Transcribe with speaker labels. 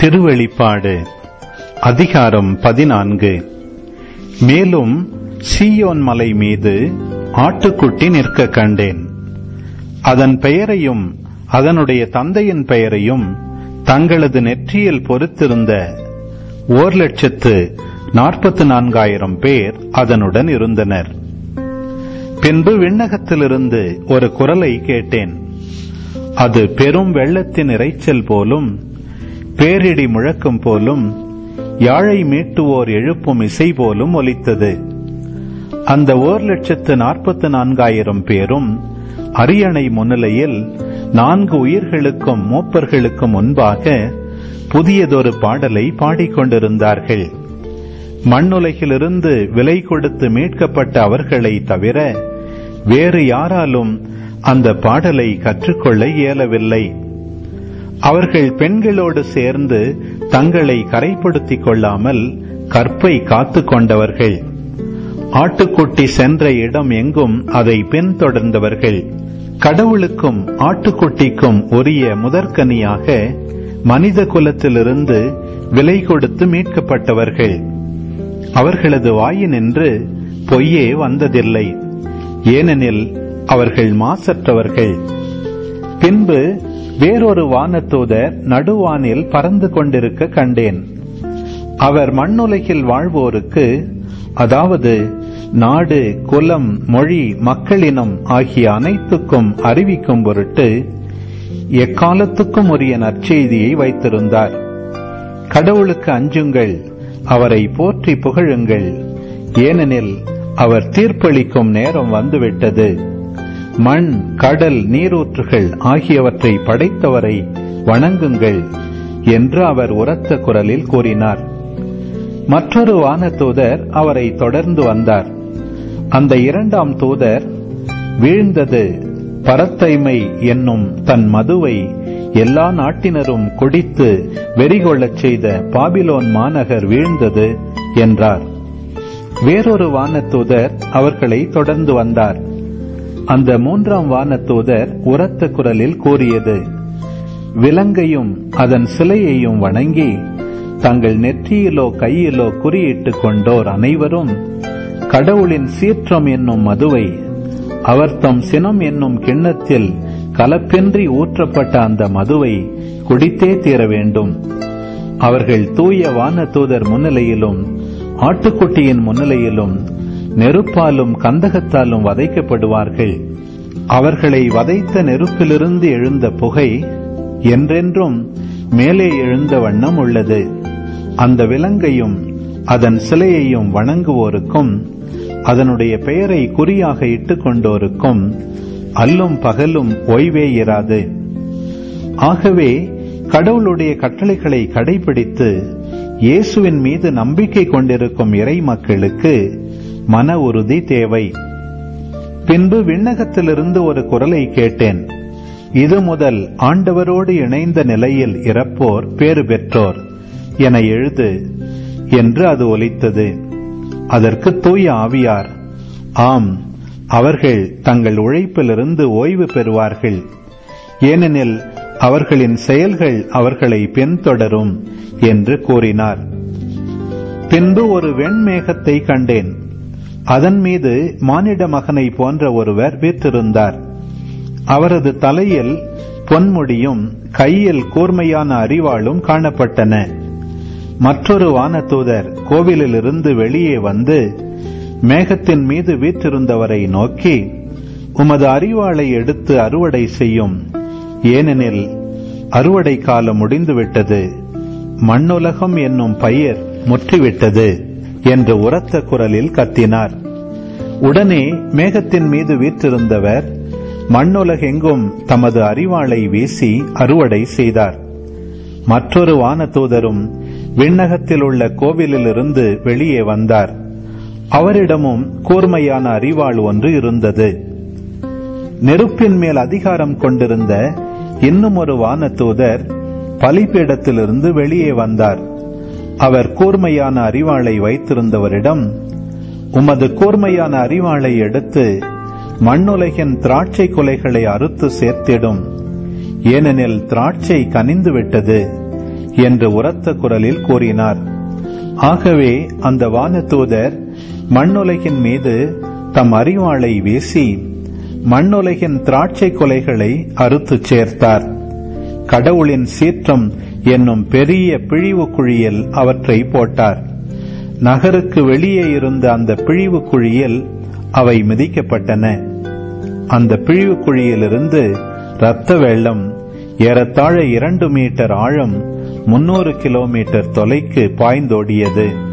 Speaker 1: திருவெளிப்பாடு அதிகாரம் பதினான்கு. மேலும் சீயோன் மலை மீது ஆட்டுக்குட்டி நிற்க கண்டேன். அதன் பெயரையும் அதனுடைய தந்தையின் பெயரையும் தங்களது நெற்றியில் பொறுத்திருந்த ஓர் லட்சத்து நாற்பத்து நான்காயிரம் பேர் அதனுடன் இருந்தனர். பின்பு விண்ணகத்திலிருந்து ஒரு குரலை கேட்டேன். அது பெரும் வெள்ளத்தின் இரைச்சல் போலும் பேரிடி முழக்கம் போலும் யாழை மீட்டுவோர் எழுப்பும் இசை போலும் ஒலித்தது. அந்த ஓர் லட்சத்து நாற்பத்து நான்காயிரம் பேரும் அரியணை முன்னிலையில் நான்கு உயிர்களுக்கும் மூப்பர்களுக்கும் முன்பாக புதியதொரு பாடலை பாடிக்கொண்டிருந்தார்கள் மண்ணுலகிலிருந்து விலை கொடுத்து மீட்கப்பட்ட அவர்களை தவிர வேறு யாராலும் அந்த பாடலை கற்றுக்கொள்ள இயலவில்லை. அவர்கள் பெண்களோடு சேர்ந்து தங்களை கரைப்படுத்திக் கொள்ளாமல் கற்பை காத்து கொண்டவர்கள். ஆட்டுக்குட்டி சென்ற இடம் எங்கும் அதை பின்தொடர்ந்தவர்கள் கடவுளுக்கும் ஆட்டுக்குட்டிக்கும் உரிய முதற்கனியாக மனித குலத்திலிருந்து விலை கொடுத்து மீட்கப்பட்டவர்கள். அவர்களது வாயினின்று பொய்யே வந்ததில்லை. ஏனெனில் அவர்கள் மாசற்றவர்கள். பின்பு வேறொரு வானத்தூதர் நடுவானில் பறந்து கொண்டிருக்க கண்டேன். அவர் மண்ணுலகில் வாழ்வோருக்கு அதாவது நாடு குலம் மொழி மக்களினம் ஆகிய அனைத்துக்கும் அறிவிக்கும் பொருட்டு எக்காலத்துக்கும் உரிய நற்செய்தியை வைத்திருந்தார். கடவுளுக்கு அஞ்சுங்கள் அவரை போற்றி புகழுங்கள் ஏனெனில் அவர் தீர்ப்பளிக்கும் நேரம் வந்துவிட்டது. மண் கடல் நீரூற்றுகள் ஆகியவற்றை படைத்தவரை வணங்குங்கள் என்று அவர் உரத்த குரலில் கூறினார். மற்றொரு வானதூதர் அவரை தொடர்ந்து வந்தார். அந்த இரண்டாம் தூதர் வீழ்ந்தது பரத்தைமை என்னும் தன் மதுவை எல்லா நாட்டினரும் குடித்து வெறிகொள்ளச் செய்த பாபிலோன் மாநகர் வீழ்ந்தது என்றார். வேறொரு வானதூதர் அவர்களை தொடர்ந்து வந்தார். அந்த மூன்றாம் வானத்தூதர் உரத்த குரலில் கூறியது விலங்கையும் அதன் சிலையையும் வணங்கி தங்கள் நெற்றியிலோ கையிலோ குறியிட்டுக் கொண்டோர் அனைவரும் கடவுளின் சீற்றம் என்னும் மதுவை அவர் தம் சினம் என்னும் கிண்ணத்தில் கலப்பின்றி ஊற்றப்பட்ட அந்த மதுவை குடித்தே தீர வேண்டும். அவர்கள் தூய வான தூதர் முன்னிலையிலும் ஆட்டுக்குட்டியின் முன்னிலையிலும் நெருப்பாலும் கந்தகத்தாலும் வதைக்கப்படுவார்கள். அவர்களை வதைத்த நெருப்பிலிருந்து எழுந்த புகை என்றென்றும் மேலே எழுந்த வண்ணம் உள்ளது. அந்த விலங்கையும் அதன் சிலையையும் வணங்குவோருக்கும் அதனுடைய பெயரை குறியாக இட்டுக் கொண்டோருக்கும் அல்லும் பகலும் ஓய்வே இராது. ஆகவே கடவுளுடைய கட்டளைகளை கடைபிடித்து இயேசுவின் மீது நம்பிக்கை கொண்டிருக்கும் இறை மக்களுக்கு மன உறுதி தேவை. பின்பு விண்ணகத்திலிருந்து ஒரு குரலை கேட்டேன். இது முதல் ஆண்டவரோடு இணைந்த நிலையில் இறப்போர் பேறு பெற்றோர் என எழுது என்று அது ஒலித்தது. அதற்கு தூய ஆவியார் ஆம் அவர்கள் தங்கள் உழைப்பிலிருந்து ஓய்வு பெறுவார்கள். ஏனெனில் அவர்களின் செயல்கள் அவர்களை பின்தொடரும் என்று கூறினார். பின்பு ஒரு வெண்மேகத்தை கண்டேன். அதன் மீது மானிட மகனை போன்ற ஒருவர் வீற்றிருந்தார். அவரது தலையில் பொன்முடியும் கையில் கூர்மையான அறிவாளும் காணப்பட்டன. மற்றொரு வானதூதர் கோவிலிலிருந்து வெளியே வந்து மேகத்தின் மீது வீற்றிருந்தவரை நோக்கி உமது அறிவாளை எடுத்து அறுவடை செய்யும். ஏனெனில் அறுவடை காலம் முடிந்துவிட்டது. மண்ணுலகம் என்னும் பயிர் முற்றிவிட்டது. என்று உரத்த குரலில் கத்தினார். உடனே மேகத்தின் மீது வீற்றிருந்தவர் மண்ணுலகெங்கும் தமது அறிவாளை வீசி அறுவடை செய்தார். மற்றொரு வானதூதரும் விண்ணகத்தில் உள்ள கோவிலிலிருந்து வெளியே வந்தார். அவரிடமும் கூர்மையான அறிவாள் ஒன்று இருந்தது. நெருப்பின் மேல் அதிகாரம் கொண்டிருந்த இன்னும் ஒரு வானதூதர் பலிபீடத்திலிருந்து வெளியே வந்தார். அவர் கூர்மையான அறிவாளை வைத்திருந்தவரிடம் உமது கூர்மையான அறிவாளை எடுத்து மண்ணுலகின் திராட்சை கொலைகளை அறுத்து சேர்த்திடும். ஏனெனில் திராட்சை கனிந்து விட்டது என்று உரத்த குரலில் கூறினார். ஆகவே அந்த வானதூதர் மண்ணுலகின் மீது தம் அறிவாளை வீசி மண்ணுலகின் திராட்சை கொலைகளை அறுத்து சேர்த்தார். கடவுளின் சீற்றம் என்னும் பெரிய பிழிவு குழியில் அவற்றை போட்டார். நகருக்கு வெளியே இருந்த அந்த பிழிவு குழியில் அவை மிதிக்கப்பட்டன. அந்த பிழிவு குழியிலிருந்து இரத்த வெள்ளம் ஏறத்தாழ இரண்டு மீட்டர் ஆழம் முன்னூறு கிலோமீட்டர் தொலைக்கு பாய்ந்தோடியது.